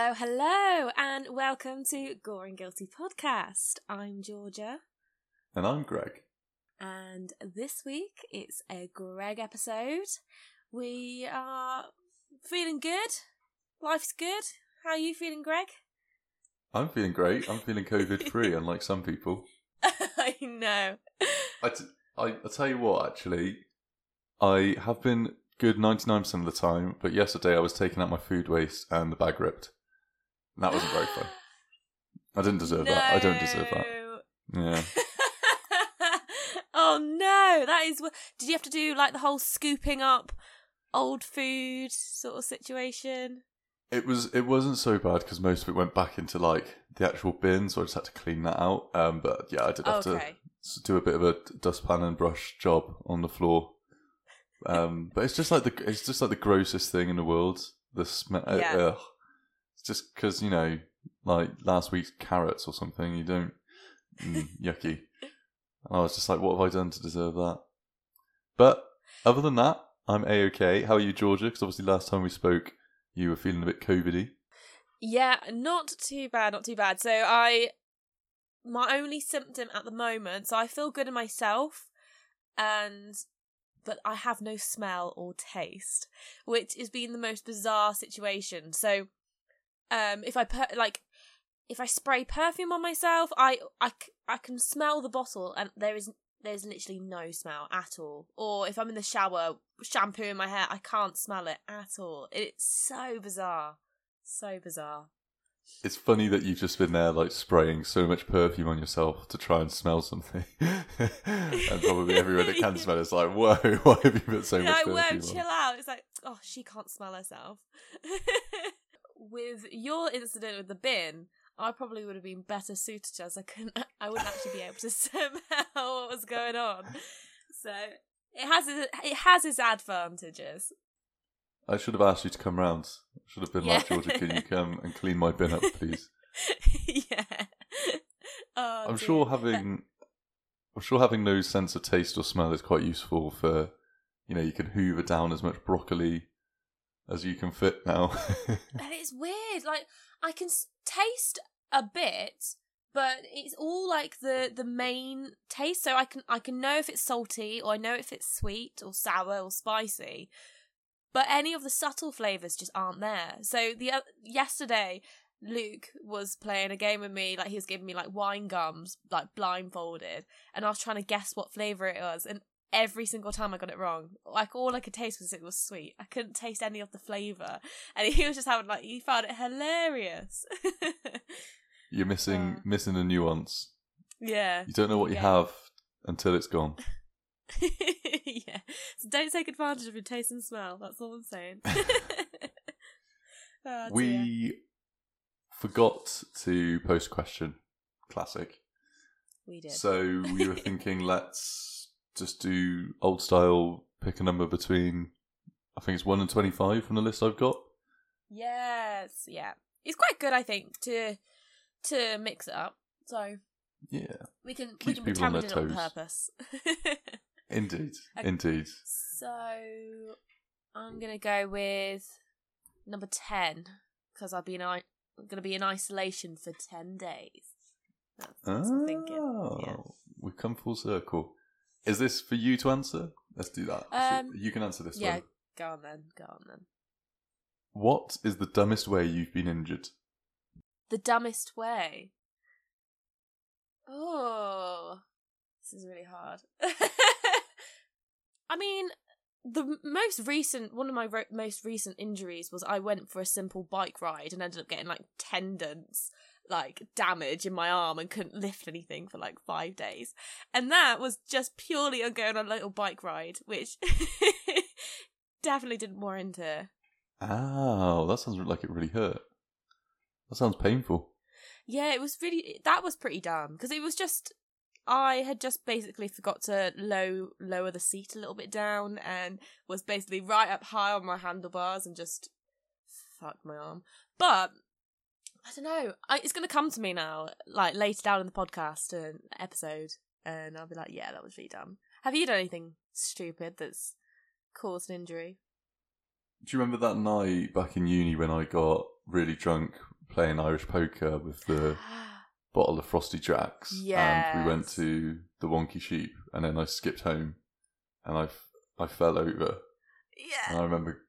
Hello, hello, and welcome to Gore and Guilty Podcast. I'm Georgia, And I'm Greg. and this week it's a Greg episode. We are feeling good. Life's good. How are you feeling, Greg? I'm feeling great. I'm feeling COVID free, unlike some people. I know. I, t- I, I tell you what, actually, I have been good 99% of the time, but yesterday I was taking out my food waste and the bag ripped. And that wasn't very fun. I didn't deserve that. I don't deserve that. Yeah. oh no, that is. Did you have to do like the whole scooping up old food sort of situation? It was. It wasn't so bad because most of it went back into like the actual bin, so I just had to clean that out. Um, but yeah, I did have to Okay. s- do a bit of a dustpan and brush job on the floor. Um, but it's just like the it's just like the grossest thing in the world. The smell. Yeah. ugh. It's just because you know, like last week's carrots or something. You don't mm, yucky. I was just like, what have I done to deserve that? But other than that, I'm a okay. How are you, Georgia? Because obviously last time we spoke, you were feeling a bit COVIDy. Yeah, not too bad, not too bad. So I my only symptom at the moment, so I feel good in myself and but I have no smell or taste, which has been the most bizarre situation. So um if I put like if I spray perfume on myself, I, I i can smell the bottle and there is there's literally no smell at all. Or if I'm in the shower shampooing my hair, I can't smell it at all. It's so bizarre. So bizarre. It's funny that you've just been there, like spraying so much perfume on yourself to try and smell something, and probably everyone that can smell it's like, whoa, why have you put so You're much like, perfume whoa, on? chill out. It's like, oh, she can't smell herself. With your incident with the bin, I probably would have been better suited as I couldn't I wouldn't actually be able to smell what was going on. So it has its, it has its advantages. I should have asked you to come round. I should have been like, Yeah. Georgia, can you come and clean my bin up, please? yeah. Oh, I'm dear. sure having, I'm sure having no sense of taste or smell is quite useful for, you know, you can hoover down as much broccoli as you can fit now. And it's weird. Like I can s- taste a bit, but it's all like the the main taste. So I can I can know if it's salty or I know if it's sweet or sour or spicy. But any of the subtle flavors just aren't there. So the oth- yesterday Luke was playing a game with me, like he was giving me like wine gums, like blindfolded, and I was trying to guess what flavor it was, and every single time I got it wrong. Like all I could taste was it was sweet. I couldn't taste any of the flavor, and he was just having like he found it hilarious. You're missing Uh. missing a nuance. yeah, You don't know what you Yeah. have until it's gone. yeah. So don't take advantage of your taste and smell. That's all I'm saying. Oh, we forgot to post question. Classic. we did. So we were thinking, let's just do old style. Pick a number between, I think it's one and twenty-five from the list I've got. Yes, yeah. It's quite good, I think, to to mix it up. So Yeah, we can we Keeps can people on we their it on toes. purpose. indeed, Okay. indeed. so I'm gonna go with number ten because I've been i- I'm gonna be in isolation for ten days. That's, that's I'm thinking. Oh, Yeah. we've come full circle. Is this for you to answer? Let's do that. Um, you can answer this Yeah, one. go on then. Go on then. What is the dumbest way you've been injured? The dumbest way. Oh, this is really hard. I mean, the most recent one of my ro- most recent injuries was I went for a simple bike ride and ended up getting like tendons like damage in my arm and couldn't lift anything for like 5 days. And that was just purely on going on a little bike ride, which definitely didn't warrant it. Oh, that sounds like it really hurt. That sounds painful. Yeah, it was really that was pretty dumb because it was just I had just basically forgot to low lower the seat a little bit down and was basically right up high on my handlebars and just fucked my arm. But I don't know. I, it's going to come to me now, like later down in the podcast and episode, and I'll be like, yeah, that was really dumb. Have you done anything stupid that's caused an injury? Do you remember that night back in uni when I got really drunk playing Irish poker with the bottle of Frosty Jacks. Yeah. And we went to the Wonky Sheep, and then I skipped home, and I, f- I fell over. yeah. And I remember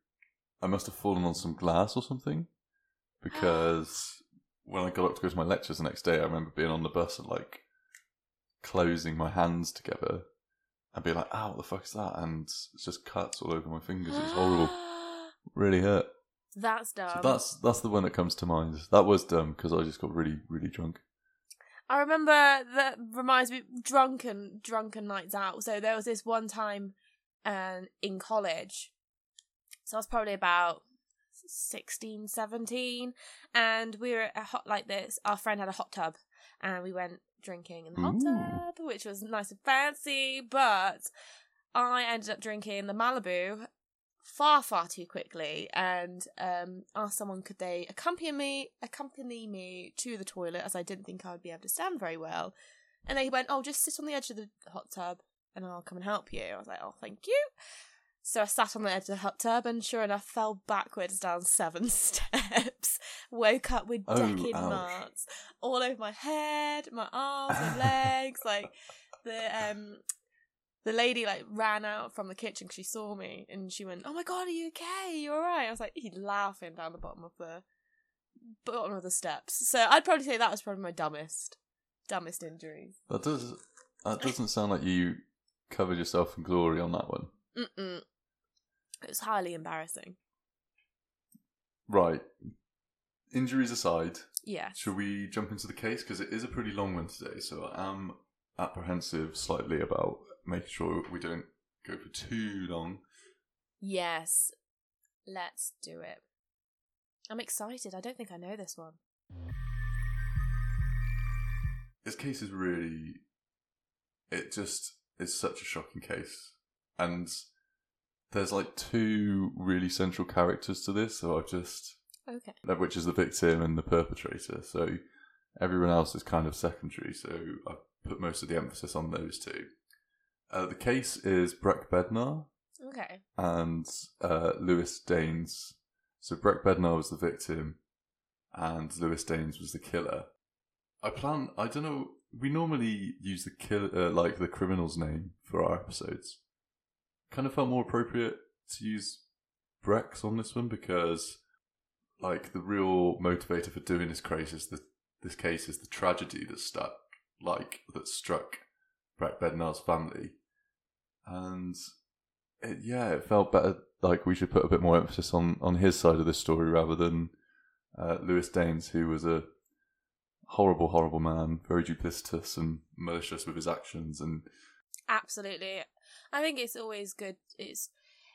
I must have fallen on some glass or something because when I got up to go to my lectures the next day, I remember being on the bus and like closing my hands together and being like, "Ah, what the fuck is that?" And it's just cuts all over my fingers. It's horrible. Really hurt. That's dumb. So that's that's the one that comes to mind. That was dumb because I just got really really drunk. I remember that reminds me drunken drunken nights out. So there was this one time um in college. So I was probably about 16, 17 and we were at a hot like this. Our friend had a hot tub and we went drinking in the hot Ooh. tub, which was nice and fancy, but I ended up drinking the Malibu far far too quickly and um asked someone could they accompany me accompany me to the toilet as I didn't think I would be able to stand very well and they went oh just sit on the edge of the hot tub and I'll come and help you I was like oh thank you so I sat on the edge of the hot tub and sure enough fell backwards down seven steps woke up with Oh, ouch. marks all over my head my arms my legs like the um the lady like ran out from the kitchen 'cause she saw me and she went, "Oh my god, are you okay? You all right?" I was like, he laughing down the bottom of the bottom of the steps. So I'd probably say that was probably my dumbest, dumbest injuries. That does that doesn't sound like you covered yourself in glory on that one. Mm-mm. It was highly embarrassing. Right. Injuries aside, Yeah. Should we jump into the case? Because it is a pretty long one today, so I am apprehensive slightly about making sure we don't go for too long. Yes. Let's do it. I'm excited. I don't think I know this one. This case is really. It just is such a shocking case. And there's like two really central characters to this, so I've just. Okay. Which is the victim and the perpetrator. So everyone else is kind of secondary, so I put most of the emphasis on those two. Uh, the case is Breck Bednar, Okay. and uh, Lewis Daynes. So Breck Bednar was the victim, and Lewis Daynes was the killer. I plan. I don't know. We normally use the kill, uh, like the criminal's name for our episodes. Kind of felt more appropriate to use Breck's on this one because, like, the real motivator for doing this case is the this case is the tragedy that stuck, like that struck Breck Bednar's family, and it, yeah, it felt better. Like we should put a bit more emphasis on on his side of the story rather than uh, Lewis Daynes, who was a horrible, horrible man, very duplicitous and malicious with his actions. And Absolutely. I think it's always good. It's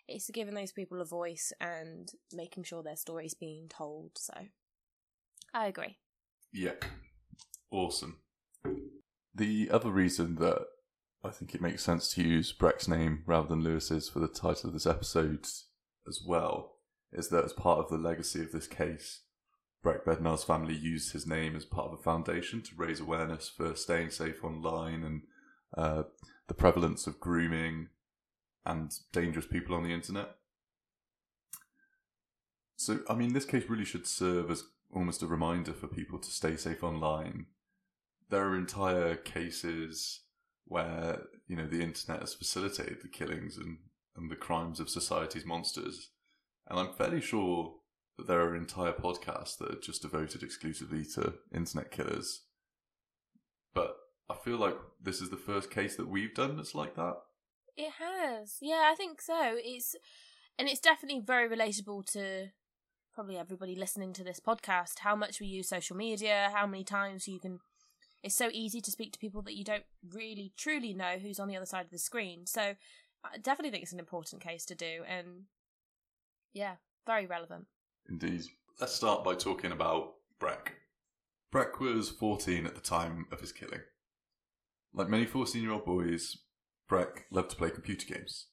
it's giving those people a voice and making sure their story's being told. So, I agree. yeah, awesome. The other reason that I think it makes sense to use Breck's name rather than Lewis's for the title of this episode as well is that as part of the legacy of this case, Breck Bednar's family used his name as part of a foundation to raise awareness for staying safe online and uh, the prevalence of grooming and dangerous people on the internet. So, I mean, this case really should serve as almost a reminder for people to stay safe online. There are entire cases where, you know, the internet has facilitated the killings and, and the crimes of society's monsters. And I'm fairly sure that there are entire podcasts that are just devoted exclusively to internet killers. Feel like this is the first case that we've done that's like that. It has. Yeah, I think so. It's and it's definitely very relatable to probably everybody listening to this podcast. How much we use social media, how many times you can it's so easy to speak to people that you don't really truly know who's on the other side of the screen. So I definitely think it's an important case to do and yeah, very relevant. Indeed. Let's start by talking about Breck. Breck was 14 at the time of his killing. Like many 14 year old boys, Breck loved to play computer games.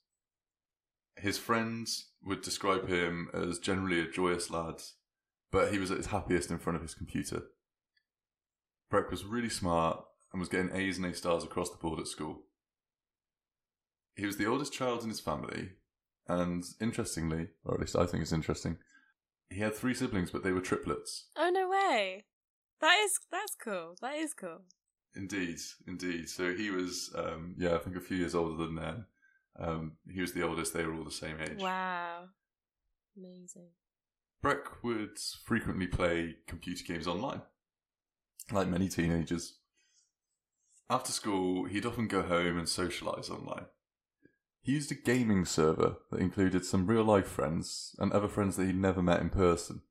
His friends would describe him as generally a joyous lad, but he was at his happiest in front of his computer. Breck was really smart and was getting A's and A stars across the board at school. He was the oldest child in his family, and interestingly, or at least I think it's interesting, he had three siblings, but they were triplets. Oh no way. That is that's cool. That is cool. Indeed, indeed. So he was, um, yeah, I think a few years older than them. Um, he was the oldest. They were all the same age. Wow. Amazing. Breck would frequently play computer games online, like many teenagers. After school, he'd often go home and socialise online. He used a gaming server that included some real life friends and other friends that he'd never met in person.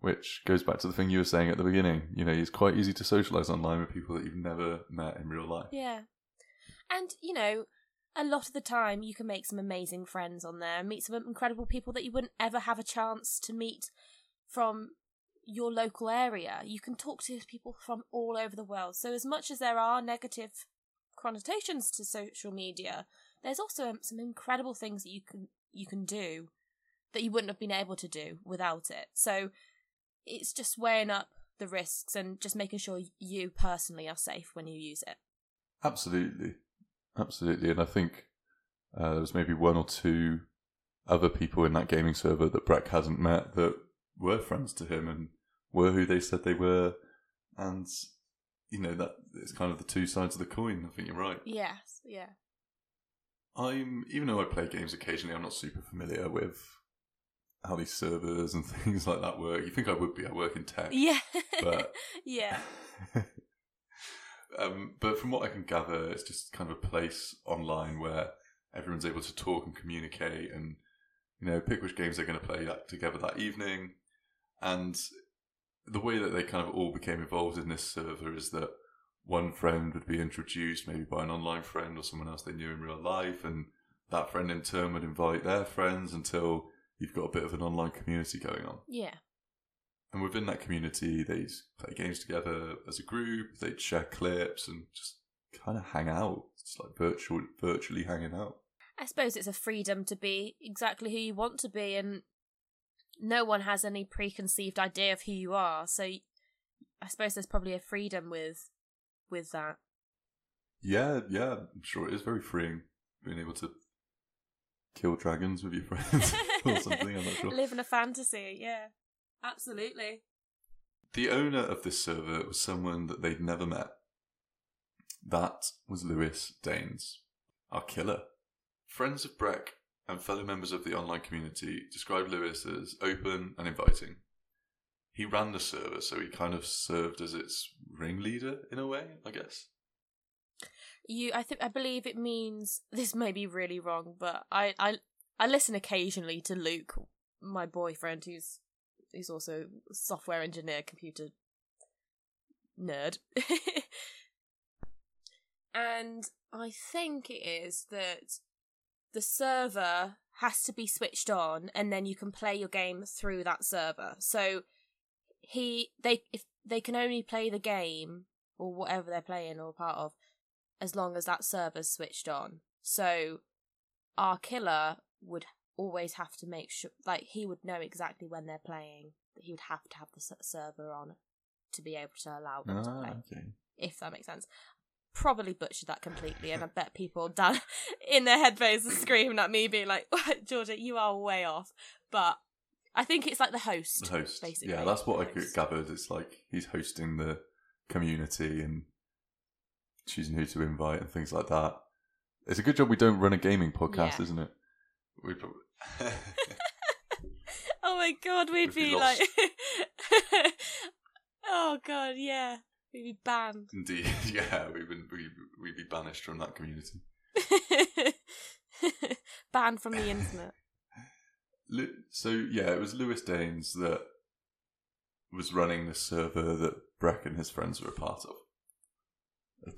Which goes back to the thing you were saying at the beginning. You know, it's quite easy to socialise online with people that you've never met in real life. Yeah. And, you know, a lot of the time you can make some amazing friends on there and meet some incredible people that you wouldn't ever have a chance to meet from your local area. You can talk to people from all over the world. So, as much as there are negative connotations to social media, there's also um, some incredible things that you can you can do that you wouldn't have been able to do without it. So, it's just weighing up the risks and just making sure you personally are safe when you use it. Absolutely. Absolutely. And I think uh, there was maybe one or two other people in that gaming server that Breck hasn't met that were friends to him and were who they said they were. And, you know, that it's kind of the two sides of the coin. I think you're right. Yes, yeah. I'm, even though I play games occasionally, I'm not super familiar with how these servers and things like that work. You think I would be? I work in tech. Yeah. But yeah. um, but from what I can gather, it's just kind of a place online where everyone's able to talk and communicate, and you know, pick which games they're going to play that together that evening. And the way that they kind of all became involved in this server is that one friend would be introduced maybe by an online friend or someone else they knew in real life, and that friend in turn would invite their friends until you've got a bit of an online community going on. Yeah. And within that community, they'd play games together as a group. They'd share clips and just kind of hang out. It's like virtual, virtually hanging out. I suppose it's a freedom to be exactly who you want to be, and no one has any preconceived idea of who you are. So, I suppose there's probably a freedom with with that. Yeah, yeah, I'm sure it is very freeing being able to kill dragons with your friends or something. I'm not sure. Live in a fantasy, yeah, absolutely. The owner of this server was someone that they'd never met. That was Lewis Daynes, our killer. Friends of Breck and fellow members of the online community described Lewis as open and inviting. He ran the server, so he kind of served as its ringleader in a way, I guess. You, I think, I believe it means this may be really wrong, but I, I, I listen occasionally to Luke, my boyfriend, who's who's also software engineer, computer nerd, and I think it is that the server has to be switched on, and then you can play your game through that server. So he, they, if they can only play the game or whatever they're playing or part of as long as that server's switched on. So our killer would always have to make sure, like, he would know exactly when they're playing, that he would have to have the server on to be able to allow them to Ah, play, okay. if that makes sense. Probably butchered that completely, and I bet people down in their headphones are screaming at me, being like, Georgia, you are way off. But I think it's like the host. The host. basically. Yeah, that's what I The could host. gathered. It's like he's hosting the community and choosing who to invite and things like that. It's a good job we don't run a gaming podcast, Yeah. isn't it? We probably. Oh my god, we'd We'd be be like, oh god, yeah, we'd be banned. Indeed, yeah, we would we we'd be banished from that community. banned from the internet. So yeah, it was Lewis Daynes that was running the server that Breck and his friends were a part of.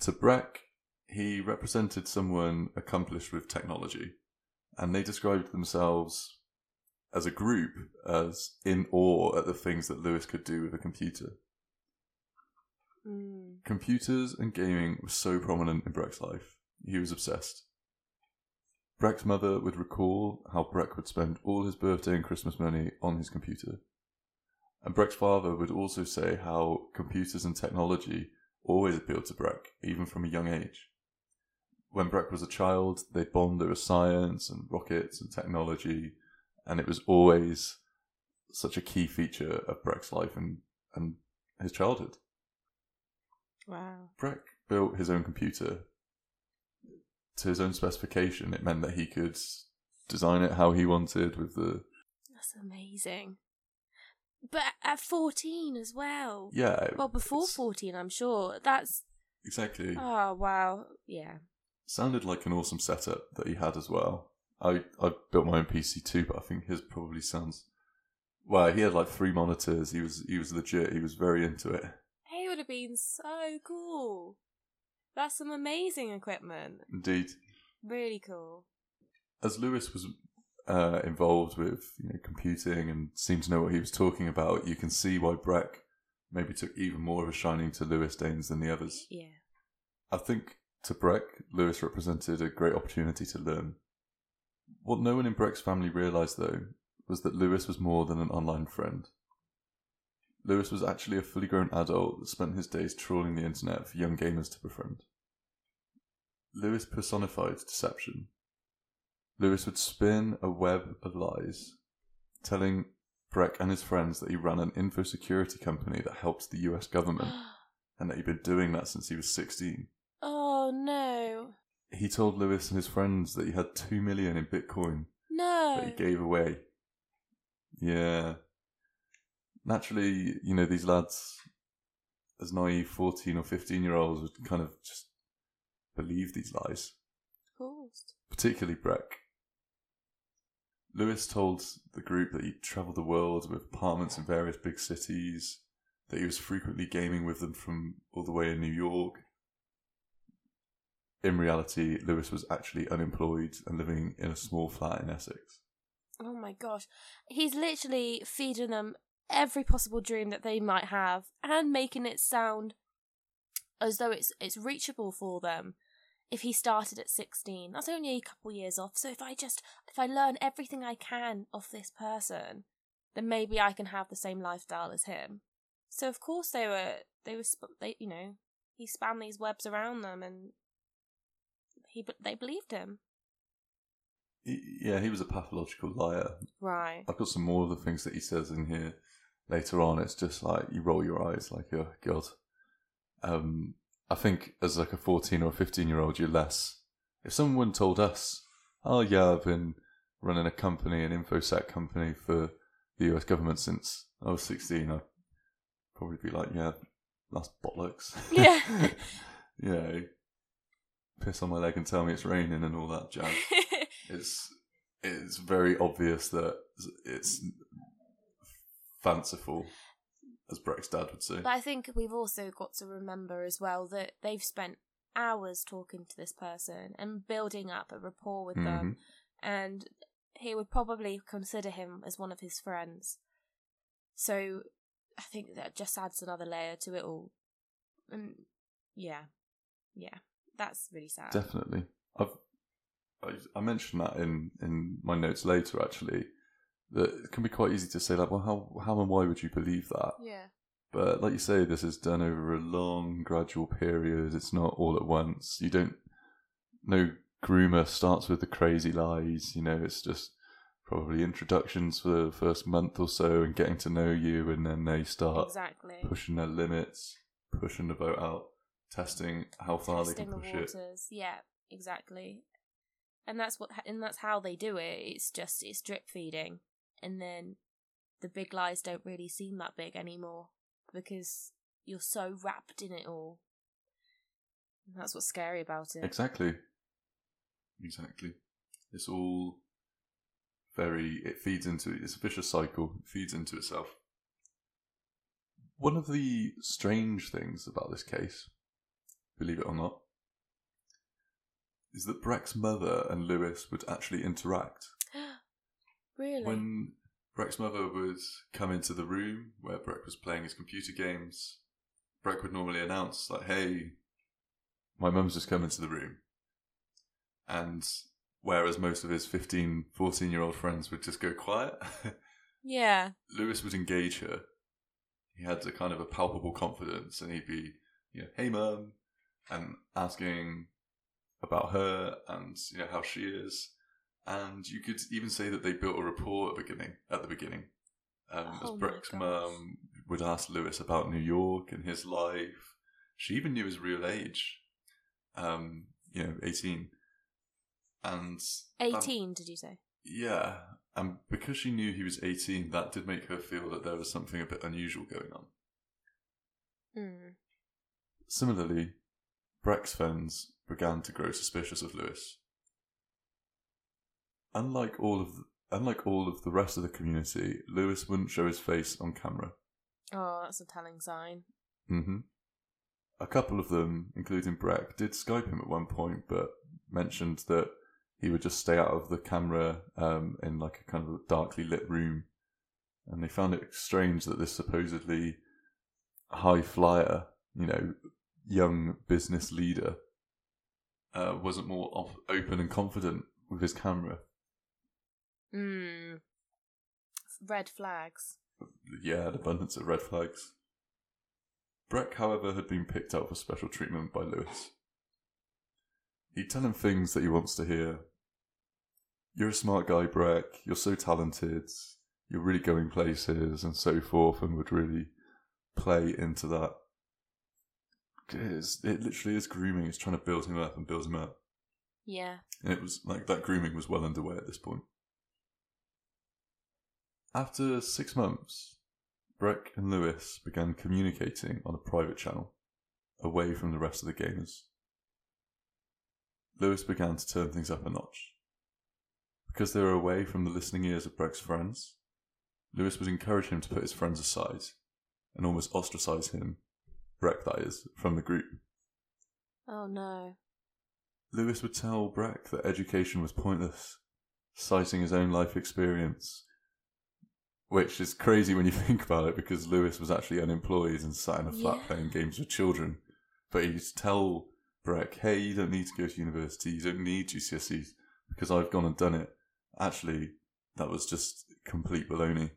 To Breck, he represented someone accomplished with technology, and they described themselves as a group as in awe at the things that Lewis could do with a computer. Mm. Computers and gaming were so prominent in Breck's life. He was obsessed. Breck's mother would recall how Breck would spend all his birthday and Christmas money on his computer. And Breck's father would also say how computers and technology always appealed to Breck, even from a young age. When Breck was a child, they bonded over science and rockets and technology, and it was always such a key feature of Breck's life and, and his childhood. Wow. Breck built his own computer to his own specification. It meant that he could design it how he wanted with the That's amazing. But at 14 as well. yeah. Well, before it's- 14, I'm sure. That's. exactly. Oh, wow. Yeah. sounded like an awesome setup that he had as well. I I built my own PC too, but I think his probably sounds. Well, he had like three monitors. He was he was legit. He was very into it. He would have been so cool. That's some amazing equipment. Indeed, Really cool. as Lewis was uh, involved with you know, computing and seemed to know what he was talking about, you can see why Breck maybe took even more of a shining to Lewis Daynes than the others. Yeah. I think to Breck, Lewis represented a great opportunity to learn. What no one in Breck's family realised, though, was that Lewis was more than an online friend. Lewis was actually a fully grown adult that spent his days trawling the internet for young gamers to befriend. Lewis personified deception. Lewis would spin a web of lies, telling Breck and his friends that he ran an info security company that helped the US government and that he'd been doing that since he was 16. oh, no. He told Lewis and his friends that he had 2 million in Bitcoin that he gave away. Yeah. Naturally, you know, these lads, as naive 14 or 15 year olds, would kind of just believe these lies, Of course. particularly Breck. Lewis told the group that he travelled the world with apartments in various big cities, that he was frequently gaming with them from all the way in New York. In reality, Lewis was actually unemployed and living in a small flat in Essex. Oh my gosh. He's literally feeding them every possible dream that they might have and making it sound as though it's it's reachable for them. If he started at 16, that's only a couple years off. So if I just if I learn everything I can off this person, then maybe I can have the same lifestyle as him. So of course they were they were they you know, he span these webs around them and he they believed him. Yeah, he was a pathological liar. Right. I've got some more of the things that he says in here later on. It's just like you roll your eyes, like, oh god. Um, I think as like a fourteen or fifteen year old, you're less. If someone told us, "Oh yeah, I've been running a company, an infosec company for the U.S. government since I was 16," I'd probably be like, "Yeah, that's bollocks." Yeah. yeah. Piss on my leg and tell me it's raining and all that jazz. it's it's very obvious that it's fanciful, as Breck's dad would say. But I think we've also got to remember as well that they've spent hours talking to this person and building up a rapport with Mhm. them, and he would probably consider him as one of his friends. So I think that just adds another layer to it all. And yeah, yeah, that's really sad. Definitely, I've I, I mentioned that in in my notes later. Actually, that it can be quite easy to say like, well, how how and why would you believe that? yeah, But like you say, this is done over a long, gradual period. It's not all at once. You don't. No groomer starts with the crazy lies. You know, it's just probably introductions for the first month or so and getting to know you, and then they start exactly. pushing their limits, pushing the boat out, testing how far they Testing can the push it. Yeah, exactly. And that's what, and that's how they do it. It's just it's drip feeding, and then the big lies don't really seem that big anymore because you're so wrapped in it all. And that's what's scary about it. Exactly. Exactly. It's all very. It feeds into. It's a vicious cycle. It feeds into itself. One of the strange things about this case, believe it or not, is that Breck's mother and Lewis would actually interact. Really? When Breck's mother would come into the room where Breck was playing his computer games, Breck would normally announce, like, hey, my mum's just come into the room. And whereas most of his 15, 14 year old friends would just go quiet, yeah. Lewis would engage her. He had a kind of a palpable confidence and he'd be, you know, hey mum, and asking about her and, you know, how she is. And you could even say that they built a rapport at the beginning, at the beginning. Um, Oh as Breck's mum would ask Lewis about New York and his life. She even knew his real age. Um, you know, 18. And um, 18, did you say? yeah, and because she knew he was 18, that did make her feel that there was something a bit unusual going on. Hmm. Similarly, Breck's friends began to grow suspicious of Lewis. Unlike all of the, unlike all of the rest of the community, Lewis wouldn't show his face on camera. Oh, that's a telling sign. hmm A couple of them, including Breck, did Skype him at one point, but mentioned that he would just stay out of the camera um, in like a kind of darkly lit room. And they found it strange that this supposedly high flyer, you know, young business leader, uh, wasn't more off- open and confident with his camera. Hmm. Red flags. Yeah, an abundance of red flags. Breck, however, had been picked out for special treatment by Lewis. He'd tell him things that he wants to hear. You're a smart guy, Breck. You're so talented. You're really going places, and so forth, and would really play into that. It literally is grooming. It's trying to build him up and build him up. Yeah. And it was like that grooming was well underway at this point. After six months, Breck and Lewis began communicating on a private channel, away from the rest of the gamers. Lewis began to turn things up a notch. Because they were away from the listening ears of Breck's friends, Lewis would encourage him to put his friends aside and almost ostracize him, Breck that is, from the group. Oh no. Lewis would tell Breck that education was pointless, citing his own life experience. Which is crazy when you think about it because Lewis was actually unemployed and sat in a flat Yeah. playing games with children. But he used to tell Breck, hey, you don't need to go to university, you don't need GCSEs because I've gone and done it. Actually, that was just complete baloney.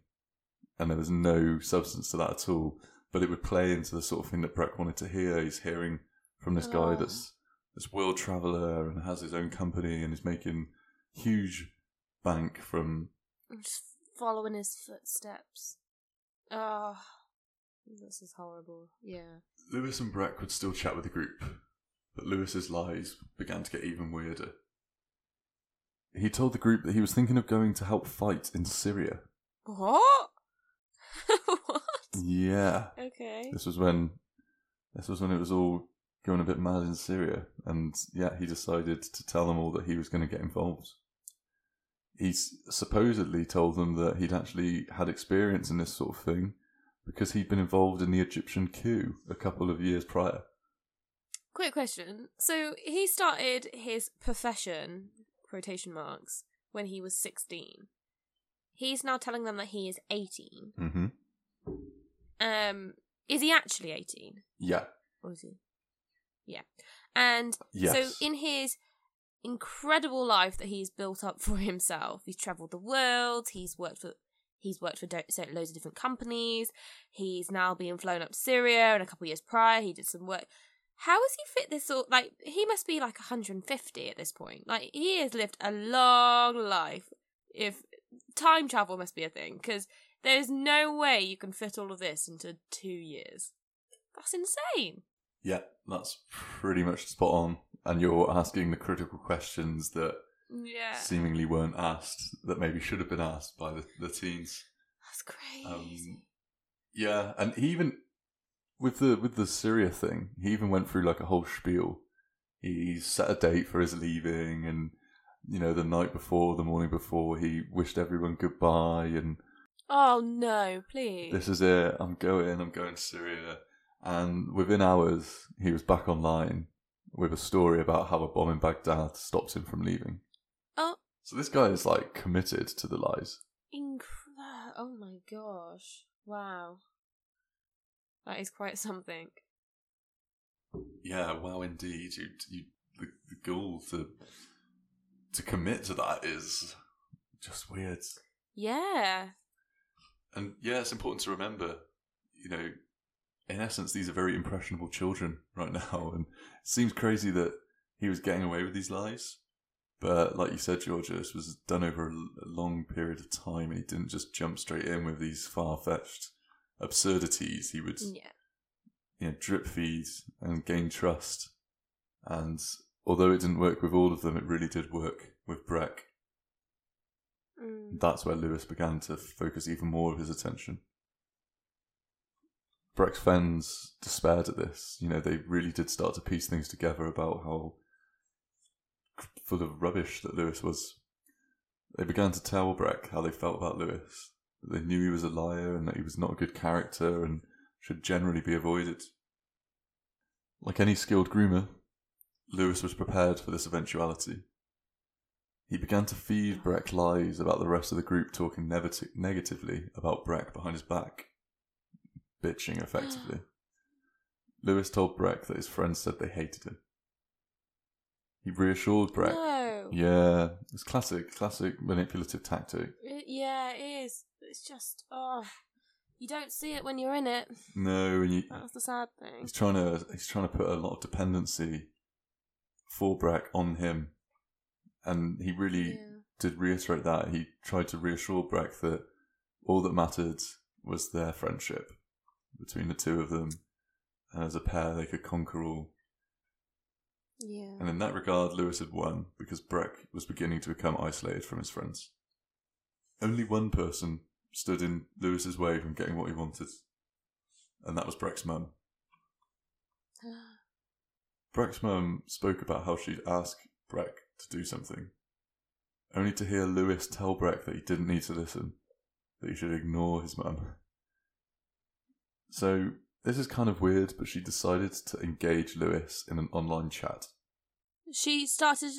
And there was no substance to that at all. But it would play into the sort of thing that Breck wanted to hear. He's hearing from this guy Oh. that's this world traveler and has his own company and is making huge bank from I'm just following his footsteps. Oh, this is horrible. Yeah. Lewis and Breck would still chat with the group, but Lewis's lies began to get even weirder. He told the group that he was thinking of going to help fight in Syria. What? what? Yeah. Okay. This was when this was when it was all going a bit mad in Syria, and yeah, he decided to tell them all that he was going to get involved. He supposedly told them that he'd actually had experience in this sort of thing because he'd been involved in the Egyptian coup a couple of years prior. Quick question. So he started his profession, quotation marks, when he was 16. He's now telling them that he is 18. Mm-hmm. Um, is he actually 18? Yeah. Or is he? Yeah. And Yes. so in his incredible life that he's built up for himself, he's traveled the world, he's worked for he's worked for loads of different companies. He's now being flown up to Syria and a couple of years prior he did some work. How has he fit this all like he must be like 150 at this point. Like he has lived a long life. If time travel must be a thing cuz there's no way you can fit all of this into 2 years. That's insane. Yeah, that's pretty much spot on. And you're asking the critical questions that Yeah. seemingly weren't asked, that maybe should have been asked by the, the teens. That's crazy. Um, yeah, and he even with the with the Syria thing, he even went through like a whole spiel. He set a date for his leaving, and you know the night before, the morning before, he wished everyone goodbye, and oh no, please. this is it. I'm going. I'm going to Syria. And within hours, he was back online with a story about how a bomb in Baghdad stopped him from leaving. Oh. So this guy is like committed to the lies. Oh my gosh. Wow. That is quite something. Yeah, wow, indeed. You, you, the, the goal to to commit to that is just weird. Yeah. And yeah, it's important to remember, you know, in essence, these are very impressionable children right now, and it seems crazy that he was getting away with these lies. But like you said, Georgia, this was done over a long period of time, and he didn't just jump straight in with these far fetched absurdities. He would Yeah. you know, drip feed and gain trust. And although it didn't work with all of them, it really did work with Breck. Mm. That's where Lewis began to focus even more of his attention. Breck's friends despaired at this. You know, they really did start to piece things together about how full of rubbish that Lewis was. They began to tell Breck how they felt about Lewis. They knew he was a liar and that he was not a good character and should generally be avoided. Like any skilled groomer, Lewis was prepared for this eventuality. He began to feed Breck lies about the rest of the group talking negati- negatively about Breck behind his back, bitching effectively. Lewis told Breck that his friends said they hated him. He reassured Breck. No. Yeah, it's classic, classic manipulative tactic. It- yeah, it is. It's just oh, you don't see it when you're in it. No, and you, That's the sad thing. he's trying to he's trying to put a lot of dependency for Breck on him, and he really Yeah. did reiterate that. He tried to reassure Breck that all that mattered was their friendship between the two of them, and as a pair they could conquer all. Yeah. And in that regard, Lewis had won because Breck was beginning to become isolated from his friends. Only one person stood in Lewis's way from getting what he wanted, and that was Breck's mum. Breck's mum spoke about how she'd ask Breck to do something, only to hear Lewis tell Breck that he didn't need to listen, that he should ignore his mum. So, this is kind of weird, but she decided to engage Lewis in an online chat. She started.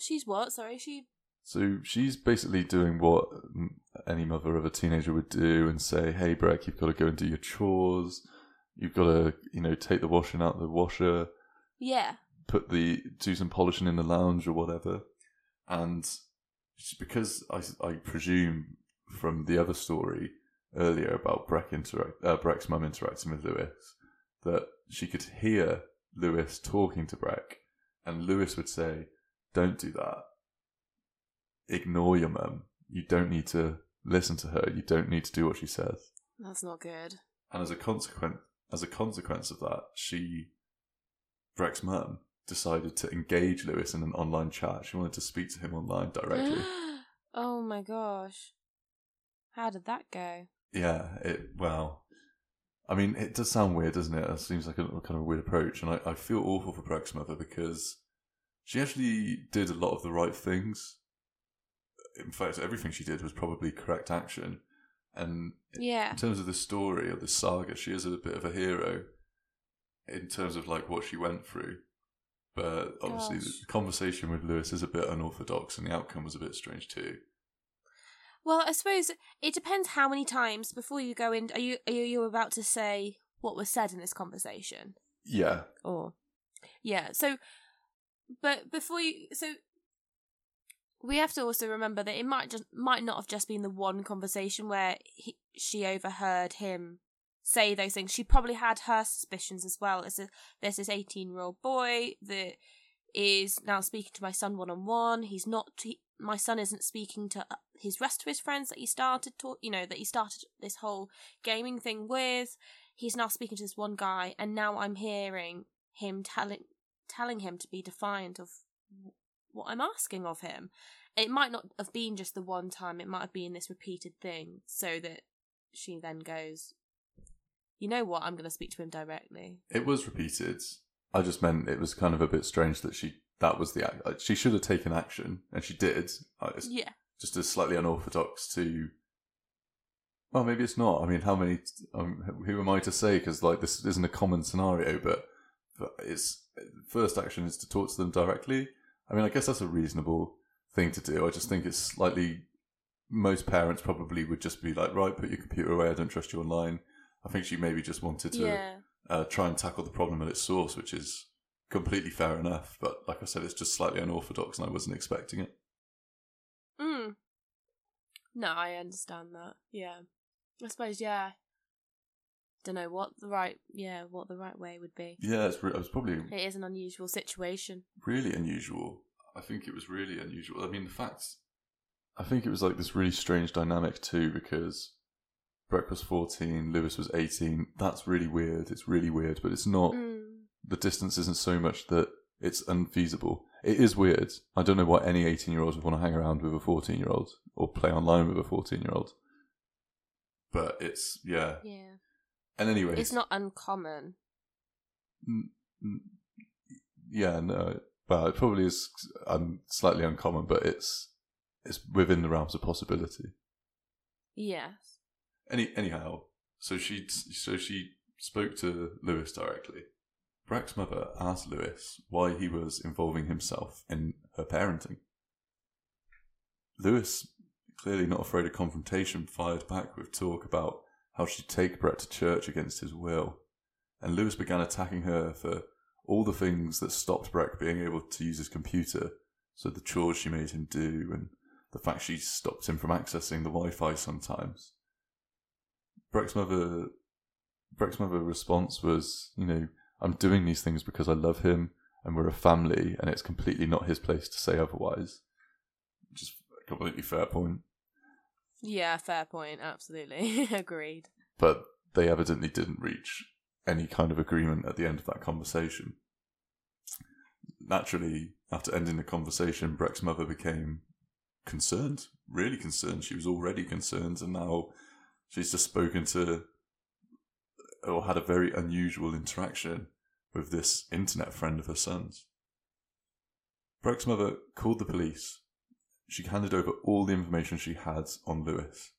She's what? Sorry, she. So she's basically doing what any mother of a teenager would do and say, "Hey, Breck, you've got to go and do your chores. You've got to, you know, take the washing out of the washer, Yeah. put the do some polishing in the lounge or whatever." And because I, I presume from the other story earlier about Breck interact, uh, Breck's mum interacting with Lewis, that she could hear Lewis talking to Breck, and Lewis would say, "Don't do that." ignore your mum. You don't need to listen to her. You don't need to do what she says. That's not good. And as a consequence, as a consequence of that, she, Breck's mum, decided to engage Lewis in an online chat. She wanted to speak to him online directly. oh my gosh. How did that go? Yeah, it well. I mean, it does sound weird, doesn't it? It seems like a kind of a weird approach, and I, I feel awful for Breck's mother because she actually did a lot of the right things. In fact, everything she did was probably correct action. And Yeah. in terms of the story or the saga, she is a bit of a hero in terms of like what she went through. But obviously, Gosh. the conversation with Lewis is a bit unorthodox, and the outcome was a bit strange too. Well, I suppose it depends how many times before you go in. Are you are you about to say what was said in this conversation? Yeah, Or yeah. So, but before you, so we have to also remember that it might just might not have just been the one conversation where he, she overheard him say those things. She probably had her suspicions as well. As a, there's this 18 year old boy that is now speaking to my son one on one. He's not. He, my son isn't speaking to uh, his rest of his friends that he started to, you know, that he started this whole gaming thing with. He's now speaking to this one guy, and now I'm hearing him telling telling him to be defiant of what I'm asking of him. It might not have been just the one time, it might have been this repeated thing, so that she then goes, You know what, I'm going to speak to him directly. it was repeated. I just meant it was kind of a bit strange that she that was the act. She should have taken action, and she did. Uh, It's Yeah. just as slightly unorthodox to. Well, maybe it's not. I mean, how many? Um, who am I to say? Because like this isn't a common scenario, but but it's first action is to talk to them directly. I mean, I guess that's a reasonable thing to do. I just think it's slightly. Most parents probably would just be like, right, put your computer away. I don't trust you online. I think she maybe just wanted to Yeah. uh, try and tackle the problem at its source, which is completely fair enough. But like I said, it's just slightly unorthodox, and I wasn't expecting it. Mm. No, I understand that. Yeah. I suppose, yeah. Don't know what the right, yeah, what the right way would be. Yeah, it's re- it was probably It is an unusual situation. really unusual. I think it was really unusual. I mean, the facts. I think it was like this really strange dynamic too, because Breck was 14, Lewis was 18. That's really weird. It's really weird, but it's not, Mm. The distance isn't so much that it's unfeasible. It is weird. I don't know why any 18 year old would want to hang around with a 14 year old or play online with a 14 year old. But it's, yeah. Yeah. And anyway, It's not uncommon. N- n- yeah, no. Well, it probably is um, slightly uncommon, but it's it's within the realms of possibility. Yes. Any anyhow, so she so she spoke to Lewis directly. Breck's mother asked Lewis why he was involving himself in her parenting. Lewis, clearly not afraid of confrontation, fired back with talk about how she'd take Breck to church against his will, and Lewis began attacking her for all the things that stopped Breck being able to use his computer. So the chores she made him do, and the fact she stopped him from accessing the Wi-Fi sometimes. Breck's mother, Breck's mother response was, you know, I'm doing these things because I love him, and we're a family, and it's completely not his place to say otherwise. Just a completely fair point. Yeah, fair point. Absolutely. Agreed. but they evidently didn't reach any kind of agreement at the end of that conversation. Naturally, after ending the conversation, Breck's mother became concerned, really concerned. She was already concerned, and now she's just spoken to or had a very unusual interaction with this internet friend of her son's. Breck's mother called the police. She handed over all the information she had on Lewis.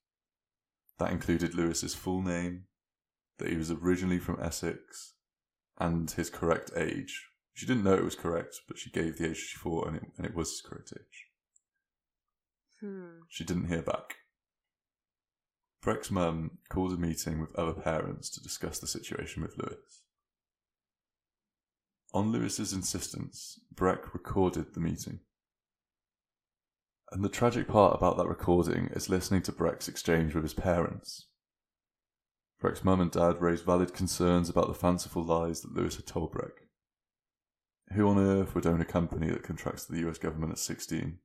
That included Lewis's full name, that he was originally from Essex, and his correct age. She didn't know it was correct, but she gave the age she thought, and it, and it was his correct age. Hmm. She didn't hear back. Breck's mum called a meeting with other parents to discuss the situation with Lewis. On Lewis's insistence, Breck recorded the meeting. And the tragic part about that recording is listening to Breck's exchange with his parents. Breck's mum and dad raised valid concerns about the fanciful lies that Lewis had told Breck. Who on earth would own a company that contracts to the US government at 16?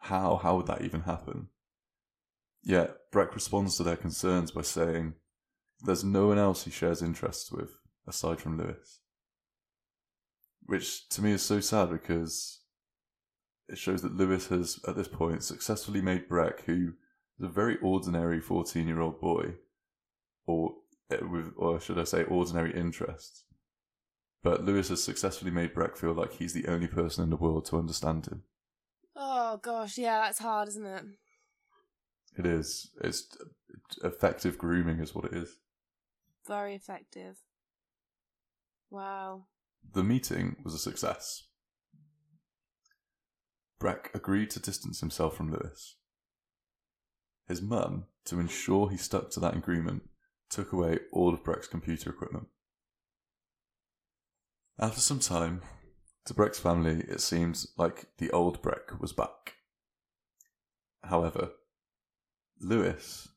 How? How would that even happen? Yet, Breck responds to their concerns by saying, There's no one else he shares interests with, aside from Lewis. Which to me is so sad because it shows that Lewis has, at this point, successfully made Breck, who is a very ordinary 14 year old boy, or, eh, with, or should I say, ordinary interests. But Lewis has successfully made Breck feel like he's the only person in the world to understand him. Oh gosh, yeah, that's hard, isn't it? It is. It's effective grooming, is what it is. Very effective. Wow. The meeting was a success. Breck agreed to distance himself from Lewis. His mum, to ensure he stuck to that agreement, took away all of Breck's computer equipment. After some time, to Breck's family, it seemed like the old Breck was back. However, Lewis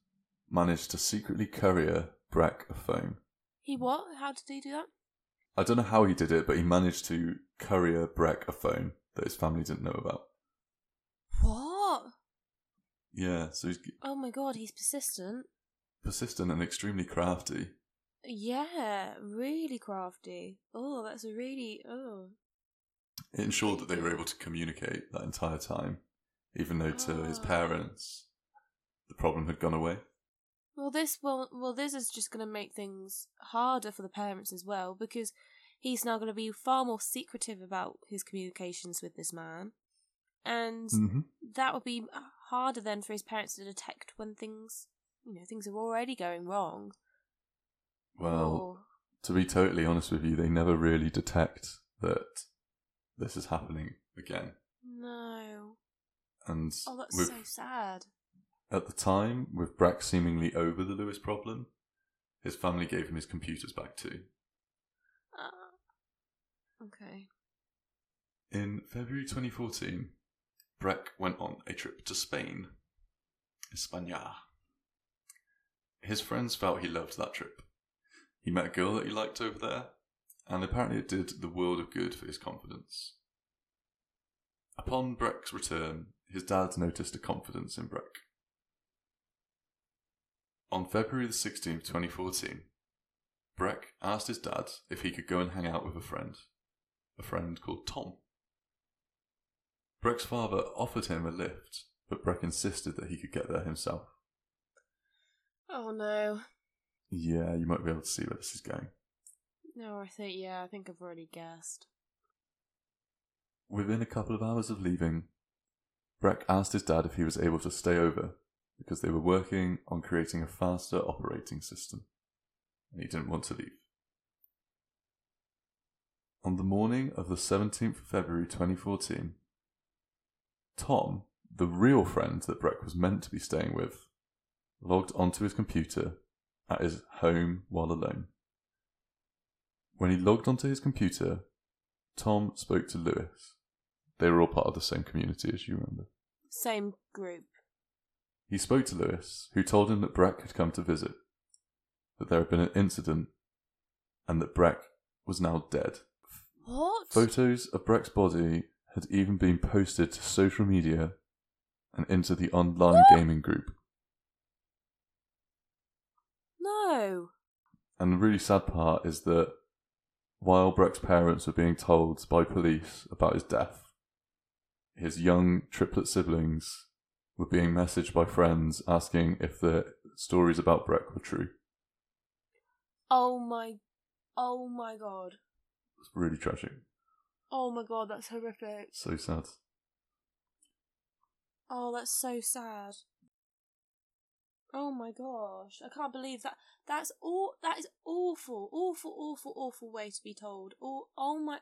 managed to secretly courier Breck a phone. He what? How did he do that? I don't know how he did it, but he managed to courier Breck a phone that his family didn't know about. What? Yeah, so he's Oh my god, he's persistent. persistent and extremely crafty. Yeah, really crafty. Oh, that's a really oh. It ensured that they were able to communicate that entire time, even though to his Ah. parents, the problem had gone away. Well, this well, well, this is just going to make things harder for the parents as well because he's now going to be far more secretive about his communications with this man, and Mm-hmm. that would be harder then for his parents to detect when things, you know, things are already going wrong. Well, Or- to be totally honest with you, they never really detect that this is happening again. no. And Oh, that's so sad. At the time, with Breck seemingly over the Lewis problem, his family gave him his computers back too. Uh, okay. In February 2014, Breck went on a trip to Spain, España. His friends felt he loved that trip. He met a girl that he liked over there, and apparently it did the world of good for his confidence. Upon Breck's return, his dad noticed a confidence in Breck. On February the 16th, 2014, Breck asked his dad if he could go and hang out with a friend, a friend called Tom. Breck's father offered him a lift, but Breck insisted that he could get there himself. Oh no. Yeah, you might be able to see where this is going. No, I think yeah, I think I've already guessed. Within a couple of hours of leaving, Breck asked his dad if he was able to stay over because they were working on creating a faster operating system and he didn't want to leave. On the morning of the 17th of February 2014, Tom, the real friend that Breck was meant to be staying with, logged onto his computer at his home while alone. When he logged onto his computer, Tom spoke to Lewis. They were all part of the same community, as you remember. Same group. He spoke to Lewis, who told him that Breck had come to visit, that there had been an incident, and that Breck was now dead. What? Photos of Breck's body had even been posted to social media and into the online What? gaming group. No. And the really sad part is that while Breck's parents were being told by police about his death, his young triplet siblings were being messaged by friends asking if the stories about Breck were true. Oh my. Oh my god. It's really tragic. Oh my god, that's horrific. So sad. Oh, that's so sad. Oh my gosh, I can't believe that. That's all. That is awful, awful, awful, awful way to be told. Oh, oh my.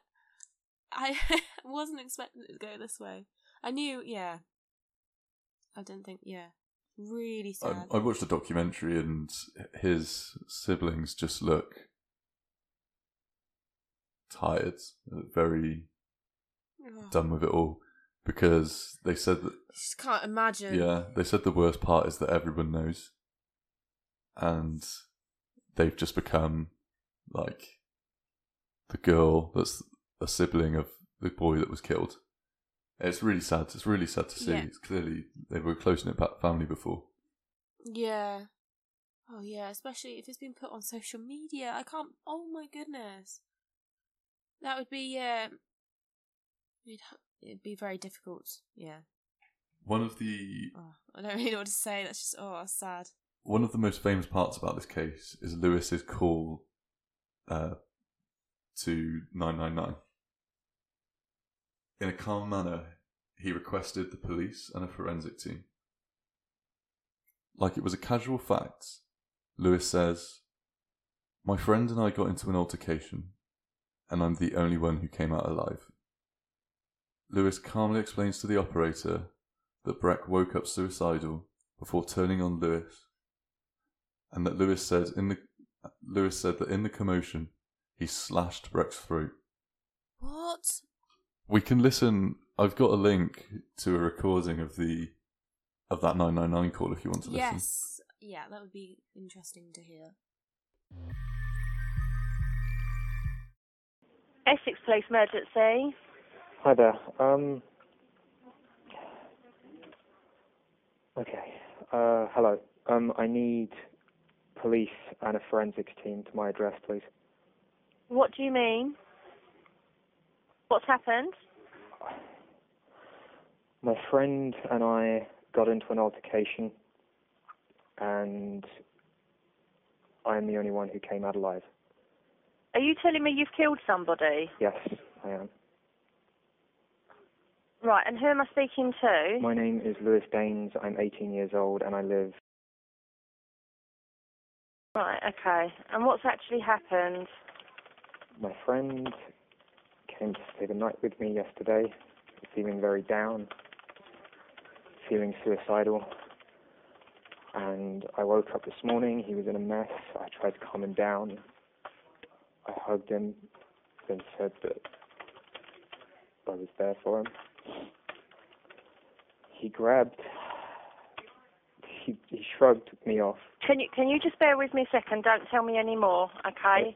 I wasn't expecting it to go this way. I knew, yeah. I didn't think, yeah. Really sad. I, I watched a documentary and his siblings just look tired, very Ugh. done with it all because they said that Just can't imagine. Yeah, they said the worst part is that everyone knows, and they've just become like the girl that's a sibling of the boy that was killed. It's really sad. It's really sad to see. Yeah. It's clearly they were a close knit family before. Yeah. Oh yeah, especially if it's been put on social media. I can't. Oh my goodness. That would be. It'd, it'd be very difficult. Yeah. One of the Oh, I don't really know what to say. That's just oh, that's sad. one of the most famous parts about this case is Lewis's call uh, to nine nine nine. In a calm manner, he requested the police and a forensic team. Like it was a casual fact, Lewis says, My friend and I got into an altercation, and I'm the only one who came out alive. Lewis calmly explains to the operator that Breck woke up suicidal before turning on Lewis, and that Lewis said in the Lewis said that in the commotion he slashed Breck's throat. What? We can listen. I've got a link to a recording of the of that nine nine nine call if you want to listen. Yes. Yeah, that would be interesting to hear. Essex Police Emergency. Hi there. Um. Okay. Uh, hello. Um, I need police and a forensics team to my address, please. What do you mean? What's happened? My friend and I got into an altercation, and I'm the only one who came out alive. Are you telling me you've killed somebody? Yes, I am. Right, and who am I speaking to? My name is Lewis Daynes. I'm 18 years old, and I live. Right, okay. And what's actually happened? My friend came to stay the night with me yesterday, feeling very down, feeling suicidal. And I woke up this morning, he was in a mess. I tried to calm him down. I hugged him, then said that I was there for him. He grabbed, he, he shrugged me off. Can you can you just bear with me a second? Don't tell me any more, okay?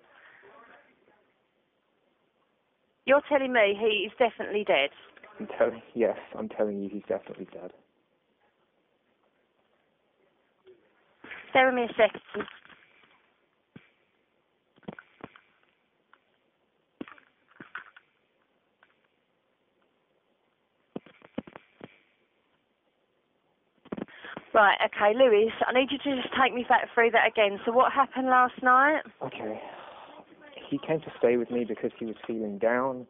You're telling me he is definitely dead. I'm telling. Yes, I'm telling you, he's definitely dead. Bear with me a second. Right, okay, Lewis, I need you to just take me back through that again. So what happened last night? Okay. He came to stay with me because he was feeling down.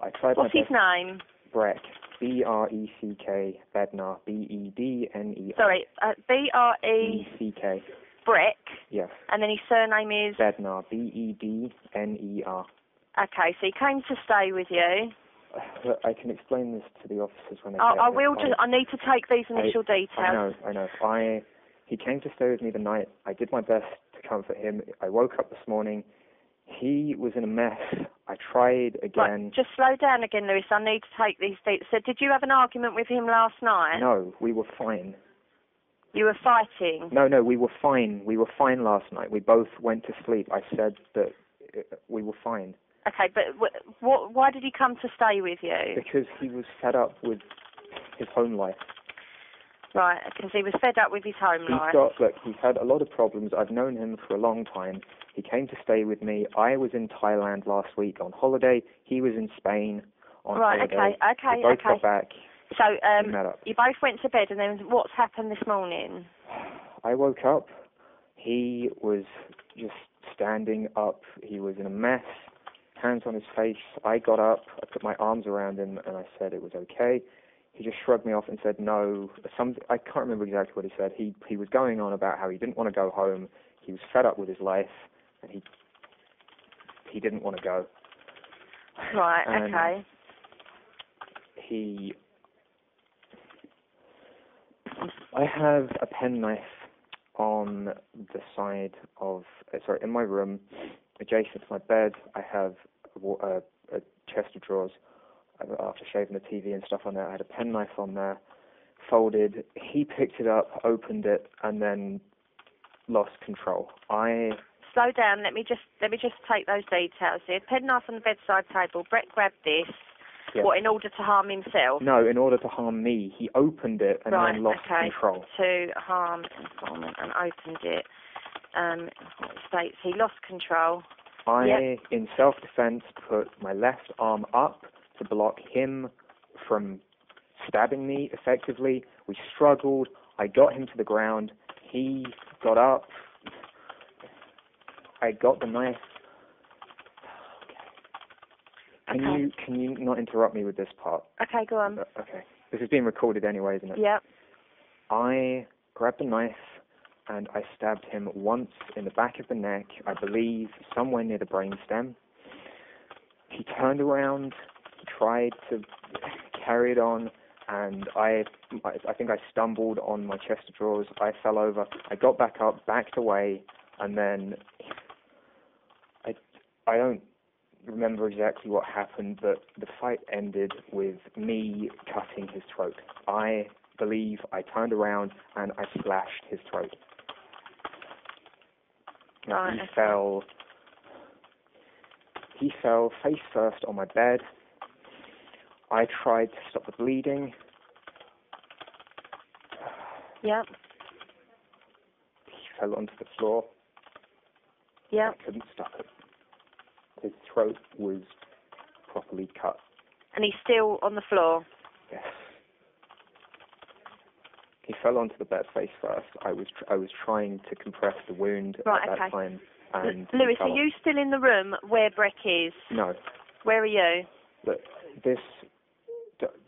I tried What's my his best. name? Breck. B R E C K Bednar. B E D N E R. Sorry, uh, B R E C K. Brick, Yes. and then his surname is. Bednar. B E D N E R. Okay, so he came to stay with you. I can explain this to the officers when they I, get I will just. I need to take these initial I details. I know, I know. I he came to stay with me the night. I did my best to comfort him. I woke up this morning. He was in a mess. I tried again. Right, just slow down again, Lewis. I need to take these details. So, did you have an argument with him last night? No, we were fine. You were fighting. No, no, we were fine. We were fine last night. We both went to sleep. I said that uh, we were fine Okay, but wh- what? Why did he come to stay with you? because he was fed up with his home life. Right, because he was fed up with his home He's life. got look. He's had a lot of problems. I've known him for a long time. He came to stay with me. I was in Thailand last week on holiday. He was in Spain on Right, holiday. okay, okay, we both okay. got back. So, um, you both went to bed, and then what's happened this morning? I woke up. He was just standing up. He was in a mess, hands on his face. I got up. I put my arms around him and I said it was okay. He just shrugged me off and said no. Some I can't remember exactly what he said. He he was going on about how he didn't want to go home. He was fed up with his life and he he didn't want to go. Right, Um, okay. he I have a penknife on the side of uh, sorry in my room adjacent to my bed I have a, a, a chest of drawers Uh, after shaving the TV and stuff on there I had a penknife on there folded he picked it up opened it and then lost control I Slow down. Let me just let me just take those details. He had penknife on the bedside table. Breck grabbed this. yeah. What in order to harm himself? no in order to harm me he opened it and right. then lost okay. control To harm informant and opened it. Um, states he lost control. I, Yep. in self-defense, put my left arm up to block him from stabbing me effectively. We struggled. I got him to the ground. He got up. I got the knife. Can Okay. you can you not interrupt me with this part? Okay, go on. Uh, Okay. This is being recorded anyway, isn't it? Yep. I grabbed the knife and I stabbed him once in the back of the neck, I believe somewhere near the brainstem. He turned around, tried to carry it on, and I, I, think I stumbled on my chest of drawers. I fell over. I got back up, backed away, and then I, I don't remember exactly what happened, but the fight ended with me cutting his throat. I believe I turned around and I slashed his throat. Now, Right, he fell. He fell face first on my bed. I tried to stop the bleeding. Yep. He fell onto the floor. Yep. I couldn't stop it. His throat was properly cut. And he's still on the floor. Yes. He fell onto the bed face first. I was tr- I was trying to compress the wound Right, at that time. And he Lewis, are you still in the room where Breck is? No. Where are you? Look, this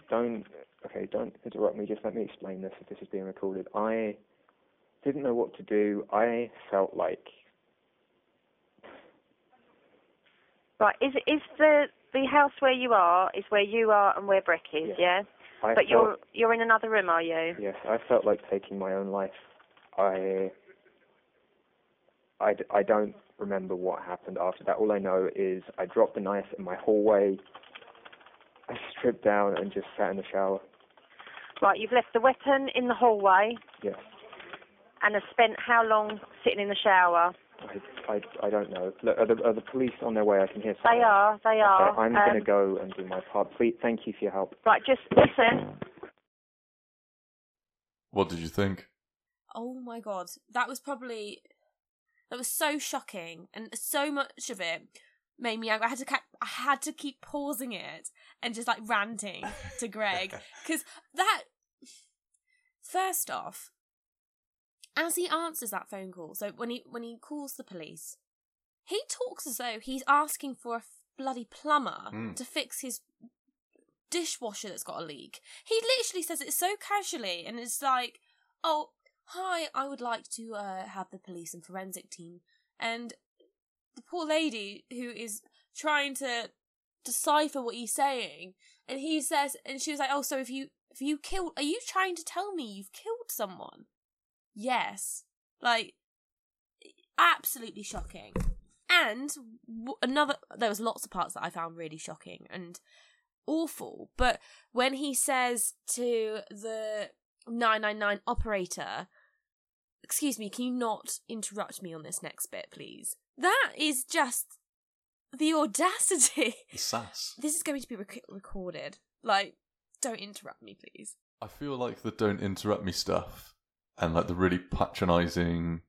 don't okay. Don't interrupt me. Just let me explain this. If this is being recorded, I didn't know what to do. I felt like Right, is is the the house where you are is where you are and where Brick is, Yeah. yeah? But felt you're you're in another room, are you? Yes, I felt like taking my own life. I, I, I don't remember what happened after that. All I know is I dropped the knife in my hallway. I stripped down and just sat in the shower. Right, you've left the weapon in the hallway Yes, and have spent how long sitting in the shower? I, I, I don't know. Look, are the, are the police on their way? I can hear They are, they are. Okay, I'm um, going to go and do my part. Please, thank you for your help. Right, just listen. What did you think? Oh my god, that was probably that was so shocking, and so much of it made me angry. I had to ca- I had to keep pausing it and just like ranting to Greg because that. First off, as he answers that phone call, so when he when he calls the police, he talks as though he's asking for a bloody plumber Mm. to fix his dishwasher that's got a leak. He literally says it so casually, and it's like, "Oh, hi, I would like to uh, have the police and forensic team." And the poor lady who is trying to decipher what he's saying, and he says, and she was like, "Oh, so if you if you killed, are you trying to tell me you've killed someone?" Yes, like absolutely shocking. And another, there was lots of parts that I found really shocking and awful. But when he says to the 999 operator, Excuse me, can you not interrupt me on this next bit, please? That is just the audacity. The sass. This is going to be rec- recorded. Like, don't interrupt me, please. I feel like the don't interrupt me stuff and like the really patronising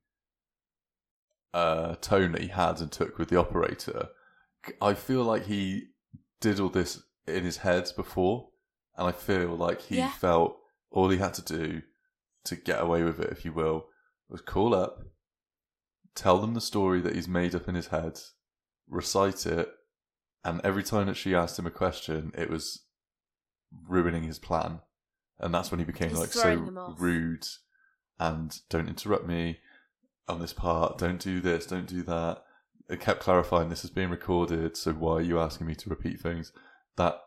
uh, tone that he had and took with the operator. I feel like he did all this in his head before, and I feel like he Yeah. felt all he had to do to get away with it, if you will, was call up, tell them the story that he's made up in his head, recite it, and every time that she asked him a question, it was ruining his plan. And that's when he became Just like so throwing him off. rude and don't interrupt me on this part, don't do this, don't do that. It kept clarifying this is being recorded, so why are you asking me to repeat things? That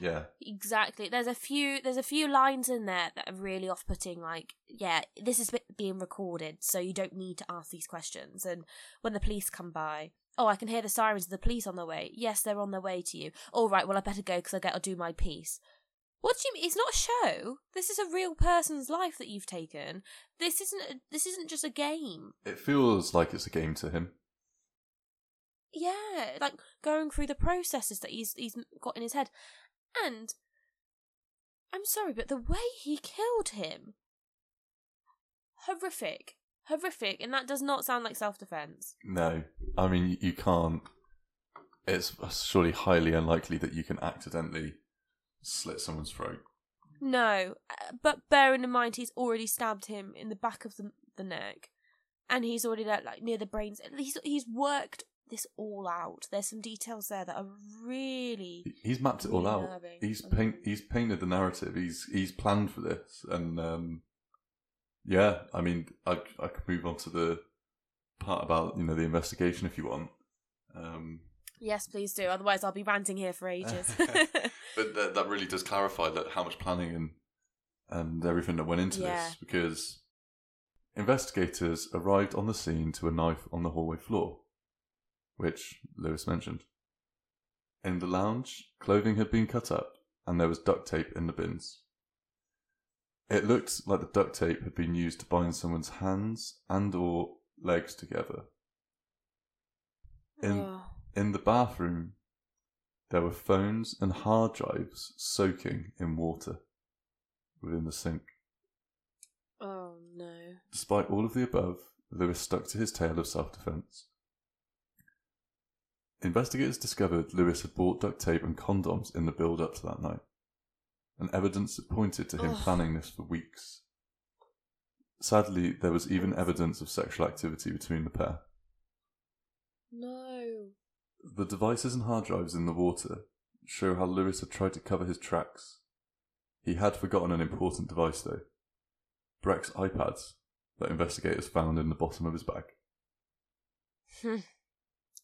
yeah. Exactly. There's a few. There's a few lines in there that are really off-putting. Like, yeah, this is being recorded, so you don't need to ask these questions. And when the police come by, oh, I can hear the sirens of the police on their way. Yes, they're on their way to you. All right, well, I better go because I got to do my piece. What do you mean? It's not a show. This is a real person's life that you've taken. This isn't. A, this isn't just a game. It feels like it's a game to him. Yeah, like going through the processes that he's he's got in his head, and I'm sorry, but the way he killed him, horrific, horrific, and that does not sound like self defense. No. I mean you- can't it's surely highly unlikely that you can accidentally slit someone's throat. No, uh, but bearing in mind he's already stabbed him in the back of the the neck, and he's already like, like near the brains. He's he's worked this all out. There's some details there that are really. He's mapped it all out. nerving. He's paint he's painted the narrative. He's he's planned for this, and um, yeah, I mean, I I could move on to the part about you know the investigation if you want. Um, yes, please do. Otherwise, I'll be ranting here for ages. but that that really does clarify that how much planning and and everything that went into Yeah. this because investigators arrived on the scene to a knife on the hallway floor, which Lewis mentioned. In the lounge, clothing had been cut up and there was duct tape in the bins. It looked like the duct tape had been used to bind someone's hands and or legs together. In Oh. in the bathroom, there were phones and hard drives soaking in water within the sink. Oh no. Despite all of the above, Lewis stuck to his tale of self defense. Investigators discovered Lewis had bought duct tape and condoms in the build up to that night, and evidence that pointed to him Ugh. planning this for weeks. Sadly, there was even evidence of sexual activity between the pair. No. The devices and hard drives in the water show how Lewis had tried to cover his tracks. He had forgotten an important device, though Breck's iPads that investigators found in the bottom of his bag. Hmm.